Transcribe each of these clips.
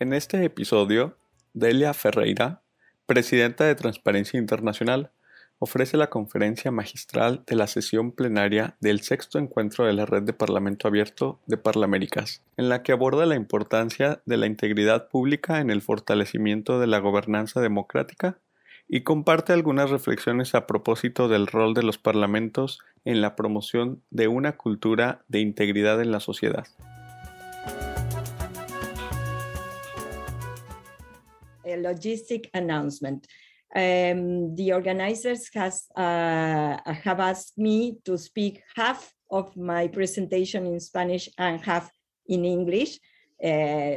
En este episodio, Delia Ferreira, presidenta de Transparencia Internacional, ofrece la conferencia magistral de la sesión plenaria del sexto encuentro de la Red de Parlamento Abierto de Parlaméricas, en la que aborda la importancia de la integridad pública en el fortalecimiento de la gobernanza democrática y comparte algunas reflexiones a propósito del rol de los parlamentos en la promoción de una cultura de integridad en la sociedad. A logistic announcement. Um, the organizers has, uh, have asked me to speak half of my presentation in Spanish and half in English, uh,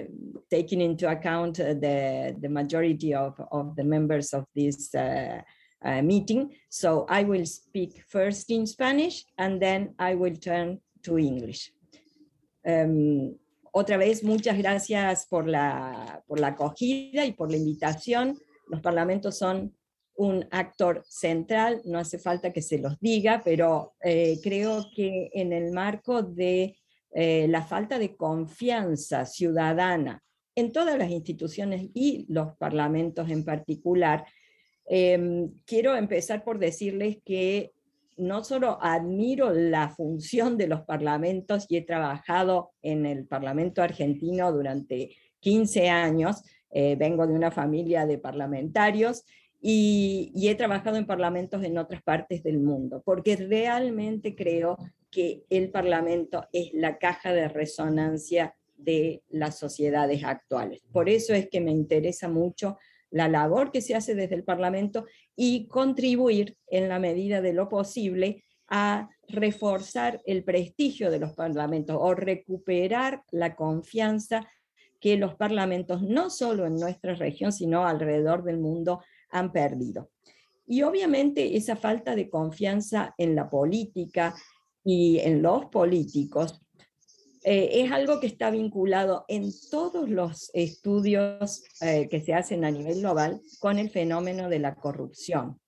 taking into account uh, the, the majority of, of the members of this uh, uh, meeting. So I will speak first in Spanish and then I will turn to English. Um, otra vez, muchas gracias por la, por la acogida y por la invitación. Los parlamentos son un actor central, no hace falta que se los diga, pero eh, creo que en el marco de eh, la falta de confianza ciudadana en todas las instituciones y los parlamentos en particular, em, quiero empezar por decirles que no solo admiro la función de los parlamentos y he trabajado en el Parlamento argentino durante 15 años, eh, vengo de una familia de parlamentarios y, he trabajado en parlamentos en otras partes del mundo, porque realmente creo que el parlamento es la caja de resonancia de las sociedades actuales. Por eso es que me interesa mucho la labor que se hace desde el Parlamento y contribuir en la medida de lo posible a reforzar el prestigio de los parlamentos o recuperar la confianza que los parlamentos, no solo en nuestra región, sino alrededor del mundo, han perdido. Y obviamente esa falta de confianza en la política y en los políticos eh, es algo que está vinculado en todos los estudios eh, que se hacen a nivel global con el fenómeno de la corrupción.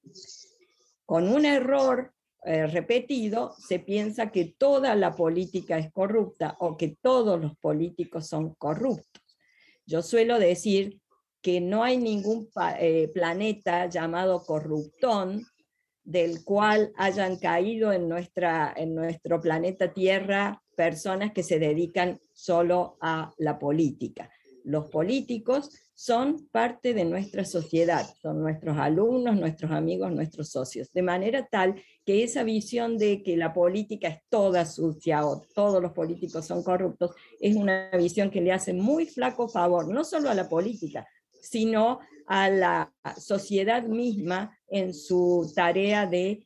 Con un error eh, repetido, se piensa que toda la política es corrupta o que todos los políticos son corruptos. Yo suelo decir que no hay ningún planeta llamado corruptón del cual hayan caído en, nuestra, en nuestro planeta Tierra personas que se dedican solo a la política. Los políticos son parte de nuestra sociedad, son nuestros alumnos, nuestros amigos, nuestros socios, de manera tal que esa visión de que la política es toda sucia o todos los políticos son corruptos es una visión que le hace muy flaco favor, no solo a la política, sino a la sociedad misma en su tarea de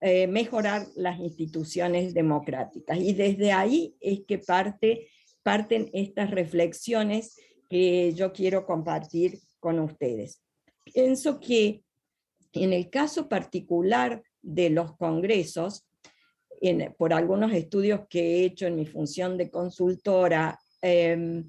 eh, mejorar las instituciones democráticas. Y desde ahí es que parte, parten estas reflexiones que yo quiero compartir con ustedes. Pienso que en el caso particular de los congresos, por algunos estudios que he hecho en mi función de consultora, em,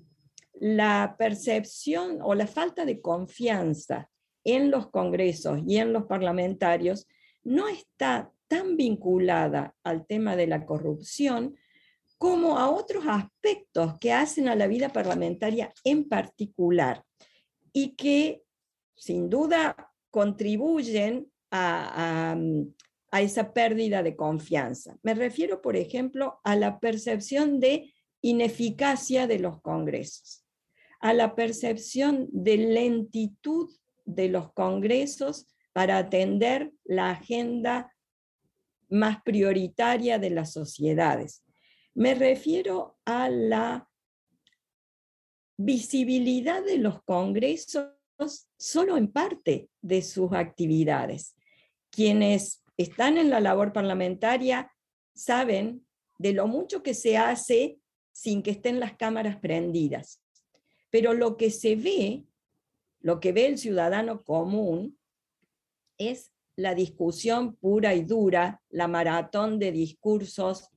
la percepción o la falta de confianza en los congresos y en los parlamentarios no está tan vinculada al tema de la corrupción como a otros aspectos que hacen a la vida parlamentaria en particular y que sin duda contribuyen a, esa pérdida de confianza. Me refiero, por ejemplo, a la percepción de ineficacia de los congresos a la percepción de lentitud de los congresos para atender la agenda más prioritaria de las sociedades. Me refiero a la visibilidad de los congresos solo en parte de sus actividades. Quienes están en la labor parlamentaria saben de lo mucho que se hace sin que estén las cámaras prendidas. Pero lo que se ve, lo que ve el ciudadano común, es la discusión pura y dura, la maratón de discursos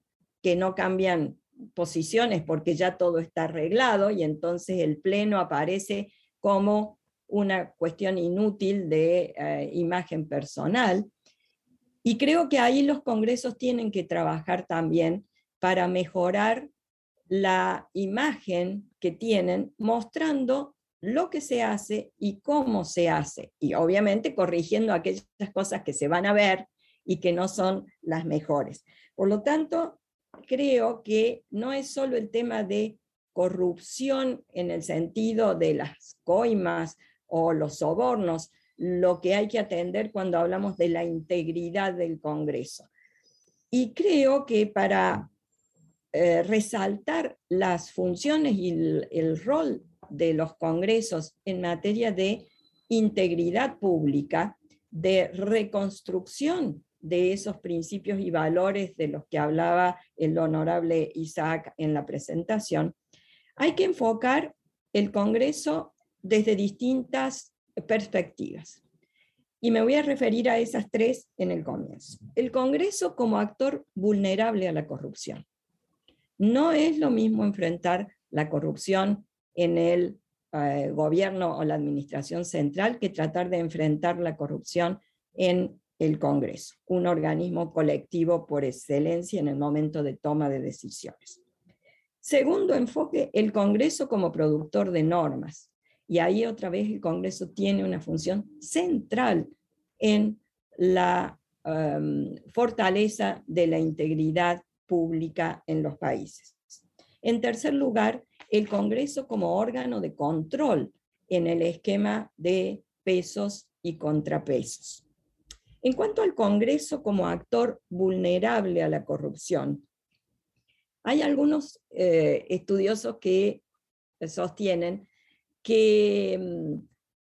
que no cambian posiciones porque ya todo está arreglado y entonces el pleno aparece como una cuestión inútil de eh, imagen personal. Y creo que ahí los congresos tienen que trabajar también para mejorar la imagen que tienen mostrando lo que se hace y cómo se hace, y obviamente corrigiendo aquellas cosas que se van a ver y que no son las mejores. Por lo tanto, creo que no es solo el tema de corrupción en el sentido de las coimas o los sobornos, lo que hay que atender cuando hablamos de la integridad del Congreso. Y creo que para eh, resaltar las funciones y el, rol de los congresos en materia de integridad pública, de reconstrucción de esos principios y valores de los que hablaba el honorable Isaac en la presentación, hay que enfocar el Congreso desde distintas perspectivas. Y me voy a referir a esas tres en el comienzo. El Congreso como actor vulnerable a la corrupción. No es lo mismo enfrentar la corrupción en el eh, gobierno o la administración central que tratar de enfrentar la corrupción en el Congreso, un organismo colectivo por excelencia en el momento de toma de decisiones. Segundo enfoque, el Congreso como productor de normas. Y ahí otra vez el Congreso tiene una función central en la em, fortaleza de la integridad pública en los países. En tercer lugar, el Congreso como órgano de control en el esquema de pesos y contrapesos. En cuanto al Congreso como actor vulnerable a la corrupción, hay algunos eh, estudiosos que sostienen que mm,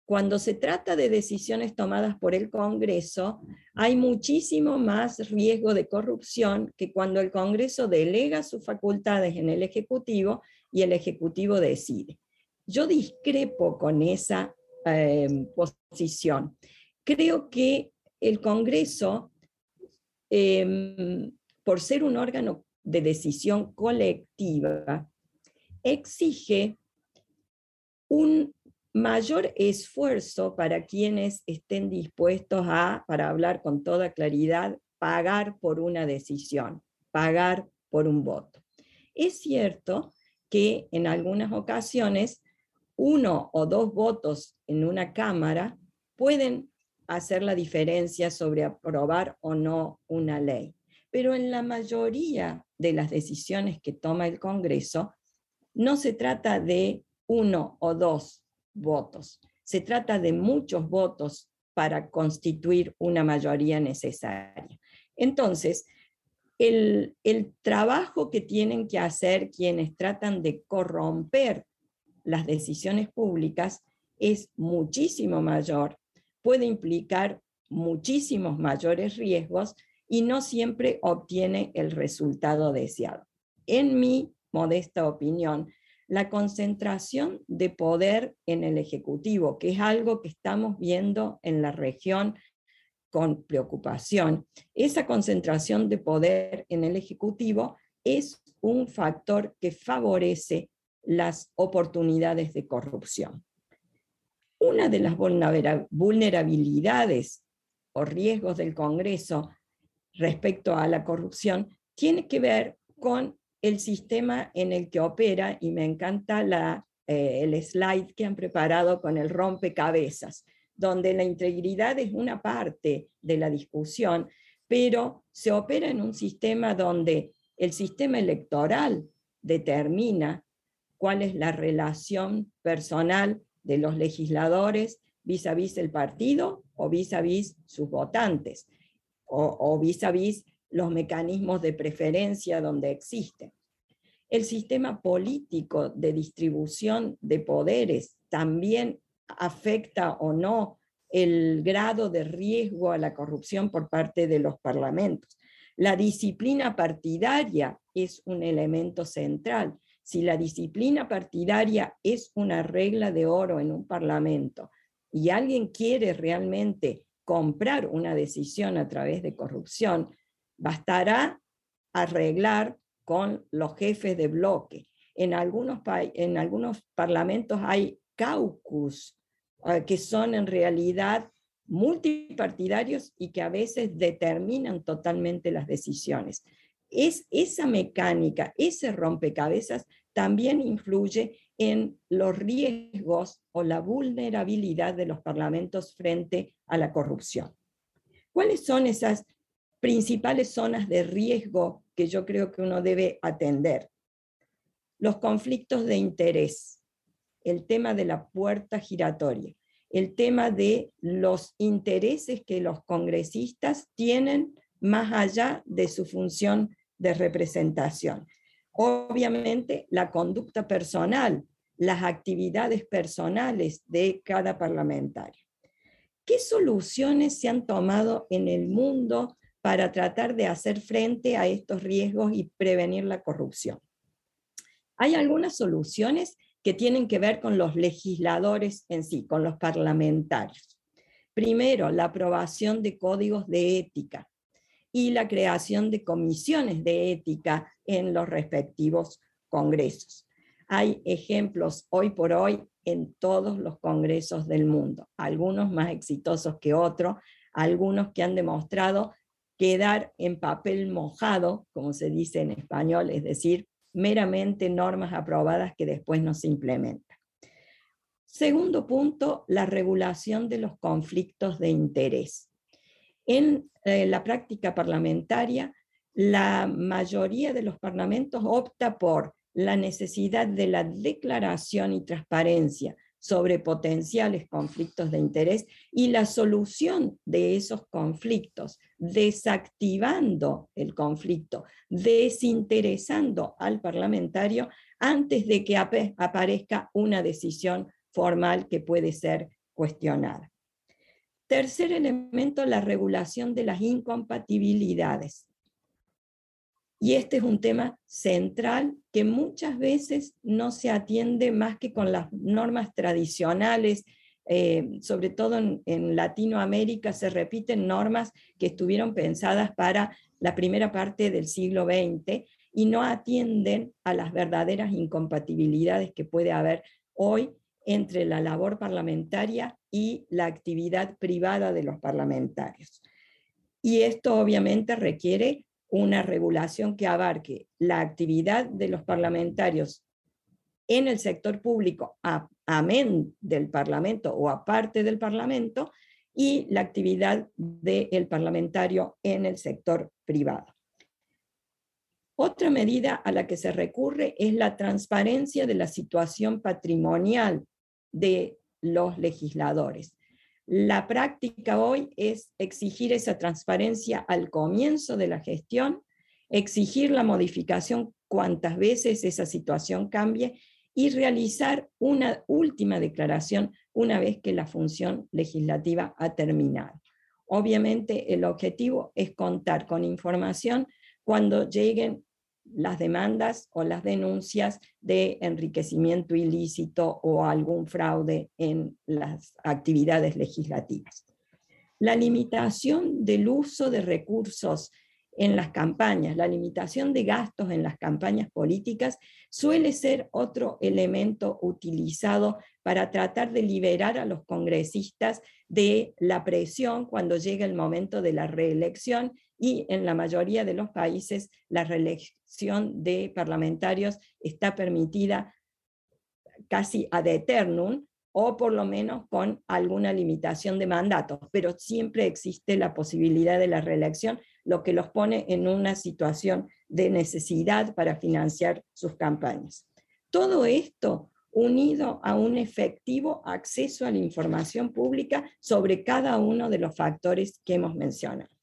cuando se trata de decisiones tomadas por el Congreso, hay muchísimo más riesgo de corrupción que cuando el Congreso delega sus facultades en el Ejecutivo y el Ejecutivo decide. Yo discrepo con esa eh, posición. Creo que el Congreso, em, por ser un órgano de decisión colectiva, exige un mayor esfuerzo para quienes estén dispuestos a, para hablar con toda claridad, pagar por una decisión, pagar por un voto. Es cierto que en algunas ocasiones uno o dos votos en una Cámara pueden hacer la diferencia sobre aprobar o no una ley. Pero en la mayoría de las decisiones que toma el Congreso, no se trata de uno o dos votos. Se trata de muchos votos para constituir una mayoría necesaria. Entonces, el, trabajo que tienen que hacer quienes tratan de corromper las decisiones públicas es muchísimo mayor, puede implicar muchísimos mayores riesgos y no siempre obtiene el resultado deseado. En mi modesta opinión, la concentración de poder en el Ejecutivo, que es algo que estamos viendo en la región con preocupación. Esa concentración de poder en el Ejecutivo es un factor que favorece las oportunidades de corrupción. Una de las vulnerabilidades o riesgos del Congreso respecto a la corrupción tiene que ver con el sistema en el que opera y me encanta la, eh, el slide que han preparado con el rompecabezas, donde la integridad es una parte de la discusión, pero se opera en un sistema donde el sistema electoral determina cuál es la relación personal de los legisladores vis a vis el partido o vis a vis sus votantes o vis a vis los mecanismos de preferencia donde existen. El sistema político de distribución de poderes también afecta o no el grado de riesgo a la corrupción por parte de los parlamentos. La disciplina partidaria es un elemento central. Si la disciplina partidaria es una regla de oro en un parlamento y alguien quiere realmente comprar una decisión a través de corrupción, bastará arreglar con los jefes de bloque. En algunos, en algunos parlamentos hay caucus, eh, que son en realidad multipartidarios y que a veces determinan totalmente las decisiones. Es esa mecánica, ese rompecabezas también influye en los riesgos o la vulnerabilidad de los parlamentos frente a la corrupción. ¿Cuáles son esas principales zonas de riesgo que yo creo que uno debe atender? Los conflictos de interés, el tema de la puerta giratoria, el tema de los intereses que los congresistas tienen más allá de su función de representación. Obviamente, la conducta personal, las actividades personales de cada parlamentario. ¿Qué soluciones se han tomado en el mundo para tratar de hacer frente a estos riesgos y prevenir la corrupción? Hay algunas soluciones que tienen que ver con los legisladores en sí, con los parlamentarios. Primero, la aprobación de códigos de ética y la creación de comisiones de ética en los respectivos congresos. Hay ejemplos hoy por hoy en todos los congresos del mundo, algunos más exitosos que otros, algunos que han demostrado quedar en papel mojado, como se dice en español, es decir, meramente normas aprobadas que después no se implementan. Segundo punto, la regulación de los conflictos de interés. En eh, la práctica parlamentaria, la mayoría de los parlamentos opta por la necesidad de la declaración y transparencia sobre potenciales conflictos de interés y la solución de esos conflictos, desactivando el conflicto, desinteresando al parlamentario antes de que aparezca una decisión formal que puede ser cuestionada. Tercer elemento, la regulación de las incompatibilidades. Y este es un tema central que muchas veces no se atiende más que con las normas tradicionales, eh, sobre todo en, Latinoamérica se repiten normas que estuvieron pensadas para la primera parte del siglo XX y no atienden a las verdaderas incompatibilidades que puede haber hoy entre la labor parlamentaria y la actividad privada de los parlamentarios. Y esto obviamente requiere una regulación que abarque la actividad de los parlamentarios en el sector público, amén del Parlamento o aparte del Parlamento, y la actividad del parlamentario en el sector privado. Otra medida a la que se recurre es la transparencia de la situación patrimonial de los legisladores. La práctica hoy es exigir esa transparencia al comienzo de la gestión, exigir la modificación cuantas veces esa situación cambie y realizar una última declaración una vez que la función legislativa ha terminado. Obviamente el objetivo es contar con información cuando lleguen las demandas o las denuncias de enriquecimiento ilícito o algún fraude en las actividades legislativas. La limitación del uso de recursos en las campañas, la limitación de gastos en las campañas políticas suele ser otro elemento utilizado para tratar de liberar a los congresistas de la presión cuando llega el momento de la reelección y en la mayoría de los países la reelección de parlamentarios está permitida casi ad eternum o por lo menos con alguna limitación de mandatos, pero siempre existe la posibilidad de la reelección, lo que los pone en una situación de necesidad para financiar sus campañas. Todo esto unido a un efectivo acceso a la información pública sobre cada uno de los factores que hemos mencionado.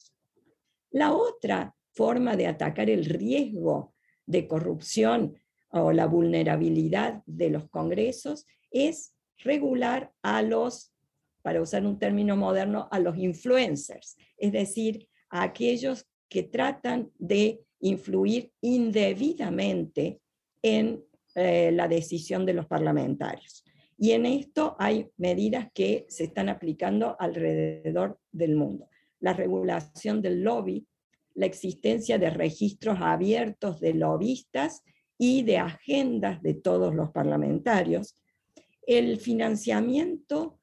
La otra forma de atacar el riesgo de corrupción o la vulnerabilidad de los congresos es regular a los, para usar un término moderno, a los influencers, es decir, a aquellos que tratan de influir indebidamente en eh, la decisión de los parlamentarios. Y en esto hay medidas que se están aplicando alrededor del mundo la regulación del lobby, la existencia de registros abiertos de lobistas y de agendas de todos los parlamentarios, el financiamiento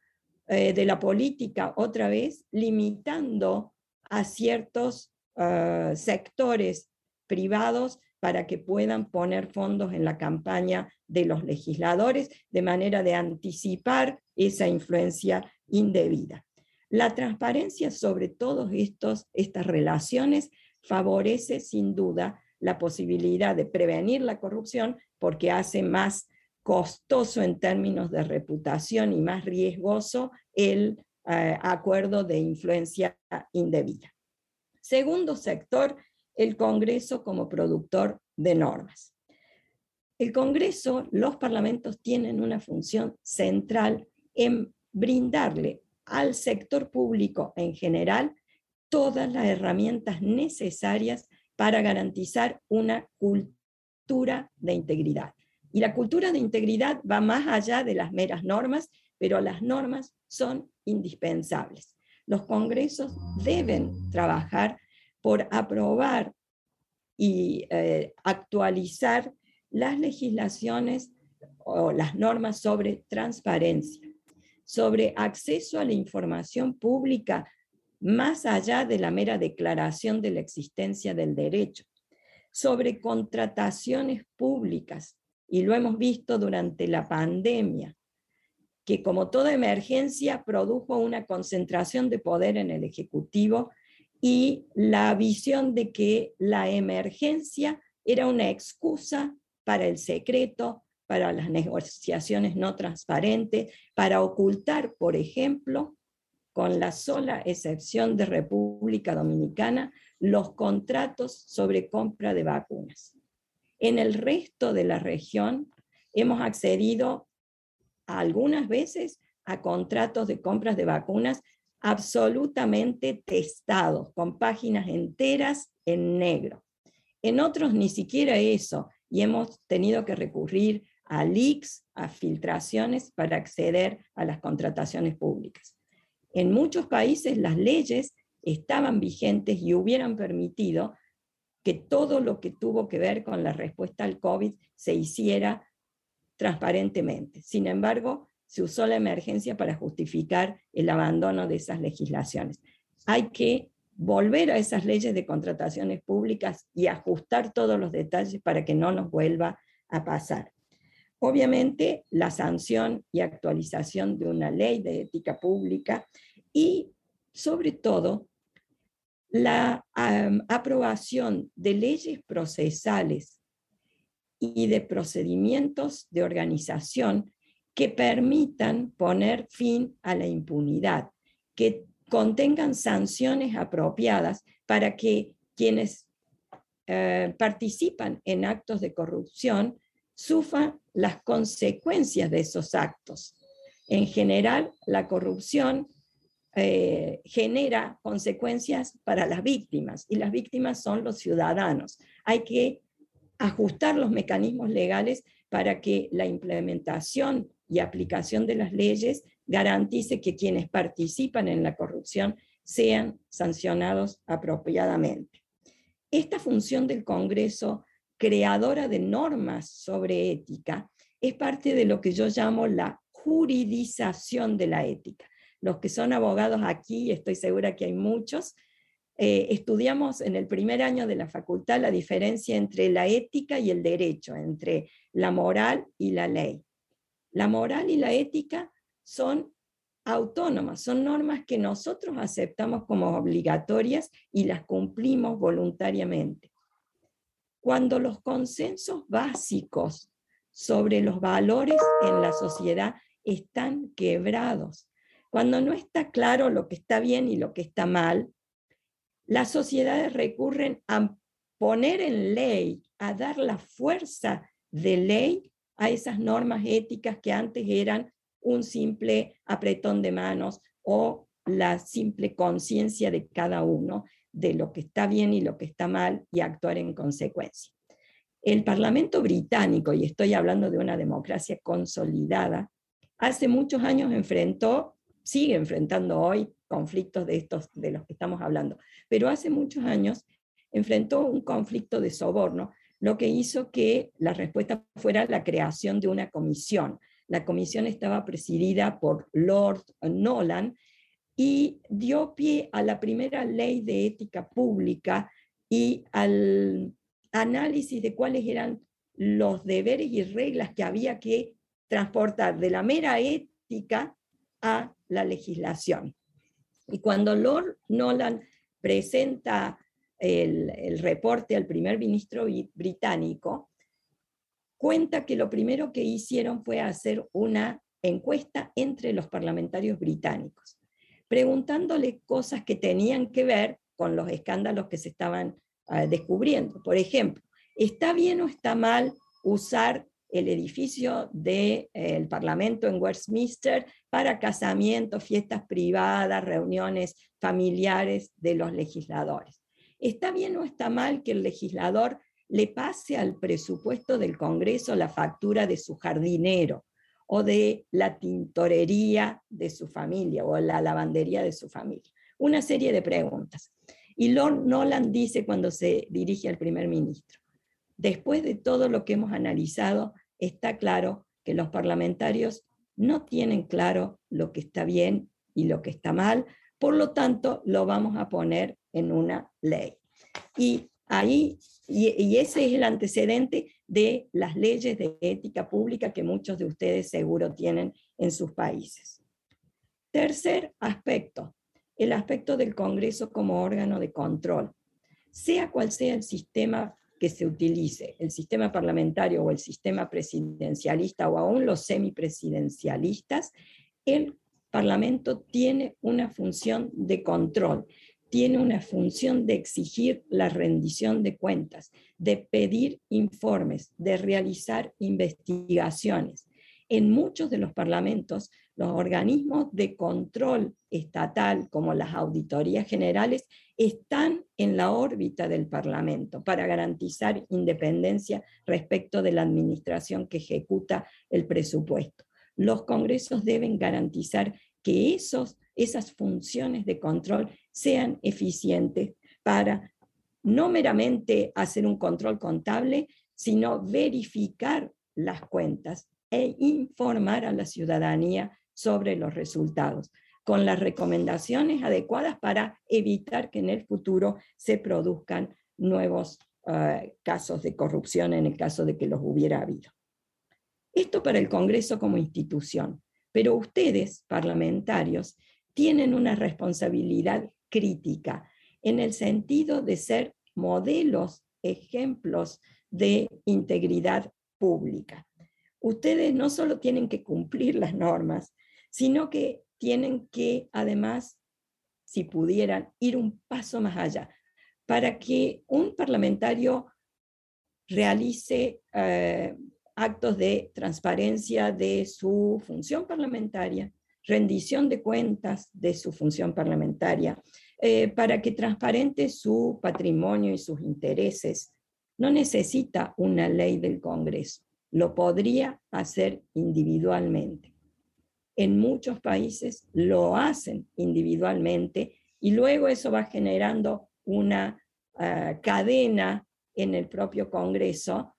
eh, de la política, otra vez, limitando a ciertos eh, sectores privados para que puedan poner fondos en la campaña de los legisladores de manera de anticipar esa influencia indebida. La transparencia sobre todas estas relaciones favorece sin duda la posibilidad de prevenir la corrupción porque hace más costoso en términos de reputación y más riesgoso el eh, acuerdo de influencia indebida. Segundo sector, el Congreso como productor de normas. El Congreso, los parlamentos tienen una función central en brindarle al sector público en general todas las herramientas necesarias para garantizar una cultura de integridad. Y la cultura de integridad va más allá de las meras normas, pero las normas son indispensables. Los congresos deben trabajar por aprobar y eh, actualizar las legislaciones o las normas sobre transparencia, sobre acceso a la información pública más allá de la mera declaración de la existencia del derecho, sobre contrataciones públicas, y lo hemos visto durante la pandemia, que como toda emergencia produjo una concentración de poder en el Ejecutivo y la visión de que la emergencia era una excusa para el secreto, para las negociaciones no transparentes, para ocultar, por ejemplo, con la sola excepción de República Dominicana, los contratos sobre compra de vacunas. En el resto de la región hemos accedido algunas veces a contratos de compras de vacunas absolutamente testados, con páginas enteras en negro. En otros ni siquiera eso, y hemos tenido que recurrir a leaks, a filtraciones para acceder a las contrataciones públicas. En muchos países las leyes estaban vigentes y hubieran permitido que todo lo que tuvo que ver con la respuesta al COVID se hiciera transparentemente. Sin embargo, se usó la emergencia para justificar el abandono de esas legislaciones. Hay que volver a esas leyes de contrataciones públicas y ajustar todos los detalles para que no nos vuelva a pasar. Obviamente, la sanción y actualización de una ley de ética pública y, sobre todo, la aprobación de leyes procesales y de procedimientos de organización que permitan poner fin a la impunidad, que contengan sanciones apropiadas para que quienes eh, participan en actos de corrupción sufran las consecuencias de esos actos. En general, la corrupción eh, genera consecuencias para las víctimas y las víctimas son los ciudadanos. Hay que ajustar los mecanismos legales para que la implementación y aplicación de las leyes garantice que quienes participan en la corrupción sean sancionados apropiadamente. Esta función del Congreso creadora de normas sobre ética, es parte de lo que yo llamo la juridización de la ética. Los que son abogados aquí, estoy segura que hay muchos, eh, estudiamos en el primer año de la facultad la diferencia entre la ética y el derecho, entre la moral y la ley. La moral y la ética son autónomas, son normas que nosotros aceptamos como obligatorias y las cumplimos voluntariamente. Cuando los consensos básicos sobre los valores en la sociedad están quebrados, cuando no está claro lo que está bien y lo que está mal, las sociedades recurren a poner en ley, a dar la fuerza de ley a esas normas éticas que antes eran un simple apretón de manos o la simple conciencia de cada uno de lo que está bien y lo que está mal y actuar en consecuencia. El Parlamento británico, y estoy hablando de una democracia consolidada, hace muchos años enfrentó, sigue enfrentando hoy conflictos de estos de los que estamos hablando, pero hace muchos años enfrentó un conflicto de soborno, lo que hizo que la respuesta fuera la creación de una comisión. La comisión estaba presidida por Lord Nolan y dio pie a la primera ley de ética pública y al, análisis de cuáles eran los deberes y reglas que había que transportar de la mera ética a la legislación. Y cuando Lord Nolan presenta el, el reporte al primer ministro británico, cuenta que lo primero que hicieron fue hacer una encuesta entre los parlamentarios británicos, preguntándole cosas que tenían que ver con los escándalos que se estaban ah, descubriendo. Por ejemplo, ¿está bien o está mal usar el edificio del Parlamento en Westminster para casamientos, fiestas privadas, reuniones familiares de los legisladores? ¿Está bien o está mal que el legislador le pase al presupuesto del Congreso la factura de su jardinero o de la tintorería de su familia o la lavandería de su familia. Una serie de preguntas. Y Lord Nolan dice cuando se dirige al primer ministro, después de todo lo que hemos analizado, está claro que los parlamentarios no tienen claro lo que está bien y lo que está mal, por lo tanto lo vamos a poner en una ley. Y ahí y, ese es el antecedente de las leyes de ética pública que muchos de ustedes seguro tienen en sus países. Tercer aspecto, el aspecto del Congreso como órgano de control. Sea cual sea el sistema que se utilice, el sistema parlamentario o el sistema presidencialista o aún los semipresidencialistas, el Parlamento tiene una función de control tiene una función de exigir la rendición de cuentas, de pedir informes, de realizar investigaciones. En muchos de los parlamentos, los organismos de control estatal, como las auditorías generales, están en la órbita del Parlamento para garantizar independencia respecto de la administración que ejecuta el presupuesto. Los congresos deben garantizar que esos, esas funciones de control sean eficientes para no meramente hacer un control contable, sino verificar las cuentas e informar a la ciudadanía sobre los resultados, con las recomendaciones adecuadas para evitar que en el futuro se produzcan nuevos eh, casos de corrupción en el caso de que los hubiera habido. Esto para el Congreso como institución. Pero ustedes, parlamentarios, tienen una responsabilidad crítica en el sentido de ser modelos, ejemplos de integridad pública. Ustedes no solo tienen que cumplir las normas, sino que tienen que además, si pudieran, ir un paso más allá para que un parlamentario realice eh, actos de transparencia de su función parlamentaria, rendición de cuentas de su función parlamentaria, eh, para que transparente su patrimonio y sus intereses. No necesita una ley del Congreso, lo podría hacer individualmente. En muchos países lo hacen individualmente y luego eso va generando una ah, cadena en el propio Congreso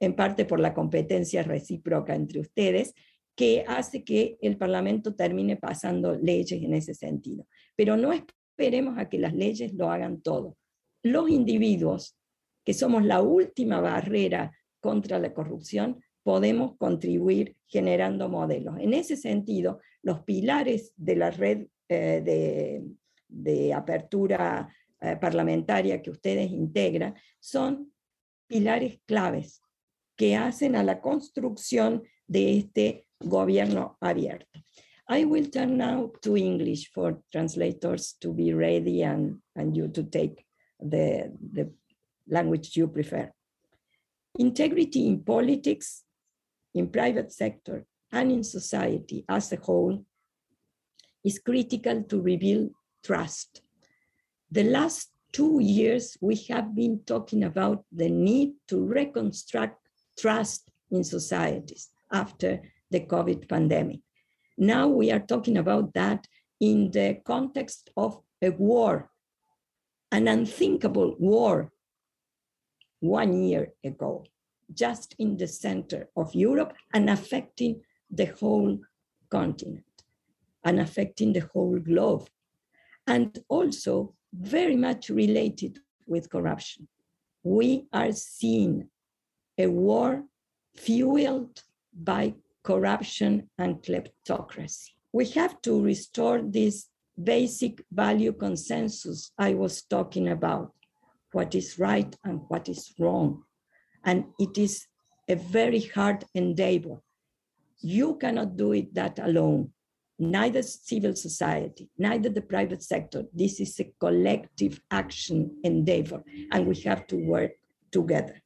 en parte por la competencia recíproca entre ustedes, que hace que el Parlamento termine pasando leyes en ese sentido. Pero no esperemos a que las leyes lo hagan todo. Los individuos, que somos la última barrera contra la corrupción, podemos contribuir generando modelos. En ese sentido, los pilares de la red eh, de, apertura eh, parlamentaria que ustedes integran son pilares claves que hacen a la construcción de este gobierno abierto. I will turn now to English for translators to be ready and, and you to take the, the language you prefer. Integrity in politics, in private sector, and in society as a whole is critical to rebuild trust. The last two years, we have been talking about the need to reconstruct trust in societies after the COVID pandemic. Now we are talking about that in the context of a war, an unthinkable war one year ago, just in the center of Europe and affecting the whole continent and affecting the whole globe. And also very much related with corruption we are seeing a war fueled by corruption and kleptocracy. We have to restore this basic value consensus I was talking about, what is right and what is wrong. And it is a very hard endeavor. You cannot do it that alone. Neither civil society, neither the private sector. This is a collective action endeavor, and we have to work together.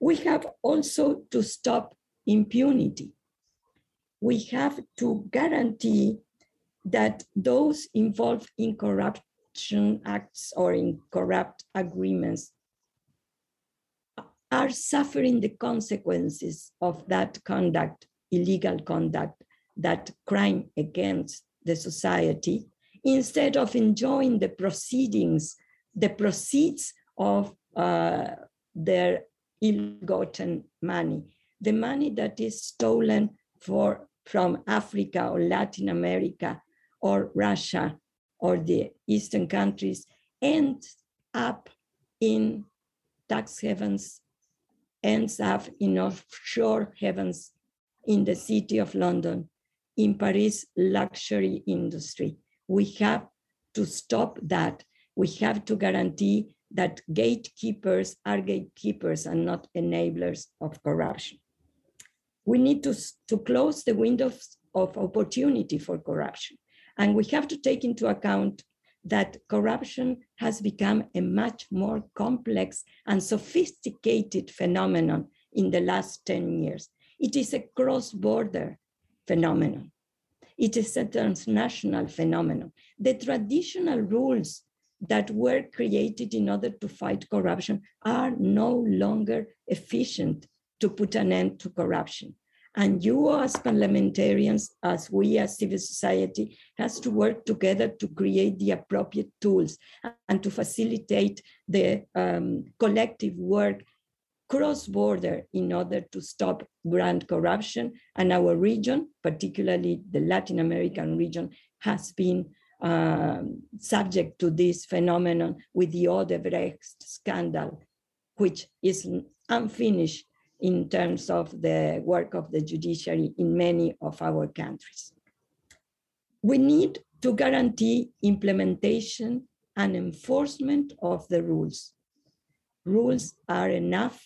We have also to stop impunity. We have to guarantee that those involved in corruption acts or in corrupt agreements are suffering the consequences of that conduct, illegal conduct, that crime against the society, instead of enjoying the proceedings, the proceeds of uh, their ill-gotten money, the money that is stolen for, from Africa or Latin America or Russia or the Eastern countries ends up in tax havens, ends up in offshore havens in the city of London, in Paris luxury industry. We have to stop that. We have to guarantee that gatekeepers are gatekeepers and not enablers of corruption. We need to, to close the windows of opportunity for corruption. And we have to take into account that corruption has become a much more complex and sophisticated phenomenon in the last 10 years. It is a cross-border phenomenon. It is a transnational phenomenon. The traditional rules that were created in order to fight corruption are no longer efficient to put an end to corruption. And you as parliamentarians, as we as civil society, has to work together to create the appropriate tools and to facilitate the um, collective work cross-border in order to stop grand corruption. And our region, particularly the Latin American region, has been um, subject to this phenomenon with the Odebrecht scandal, which is unfinished in terms of the work of the judiciary in many of our countries. We need to guarantee implementation and enforcement of the rules. Rules are enough,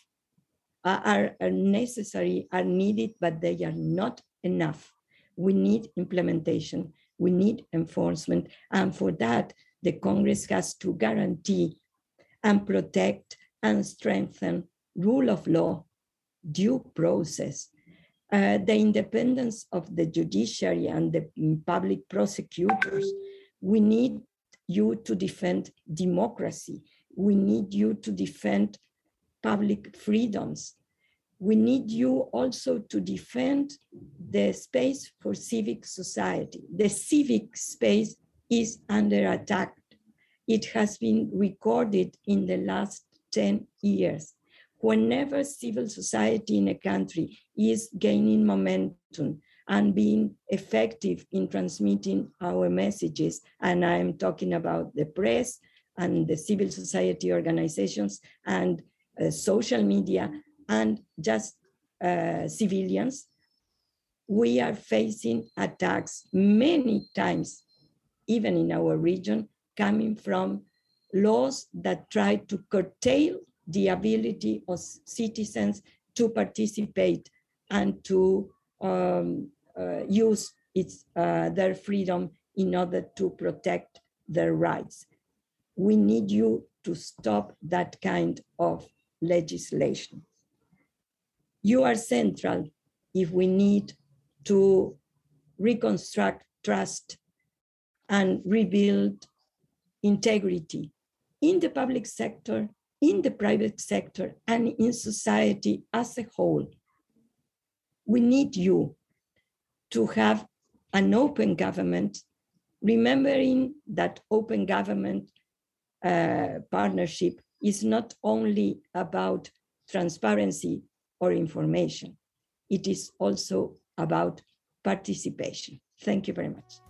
uh, are, are necessary, are needed, but they are not enough. We need implementation, we need enforcement, and for that, the Congress has to guarantee and protect and strengthen rule of law due process, uh, the independence of the judiciary and the public prosecutors. We need you to defend democracy. We need you to defend public freedoms. We need you also to defend the space for civic society. The civic space is under attack. It has been recorded in the last 10 years whenever civil society in a country is gaining momentum and being effective in transmitting our messages, and I'm talking about the press and the civil society organizations and uh, social media and just uh, civilians, we are facing attacks many times, even in our region, coming from laws that try to curtail the ability of citizens to participate and to um, uh, use its, uh, their freedom in order to protect their rights. We need you to stop that kind of legislation. You are central if we need to reconstruct trust and rebuild integrity in the public sector in the private sector and in society as a whole. We need you to have an open government, remembering that open government uh, partnership is not only about transparency or information, it is also about participation. Thank you very much.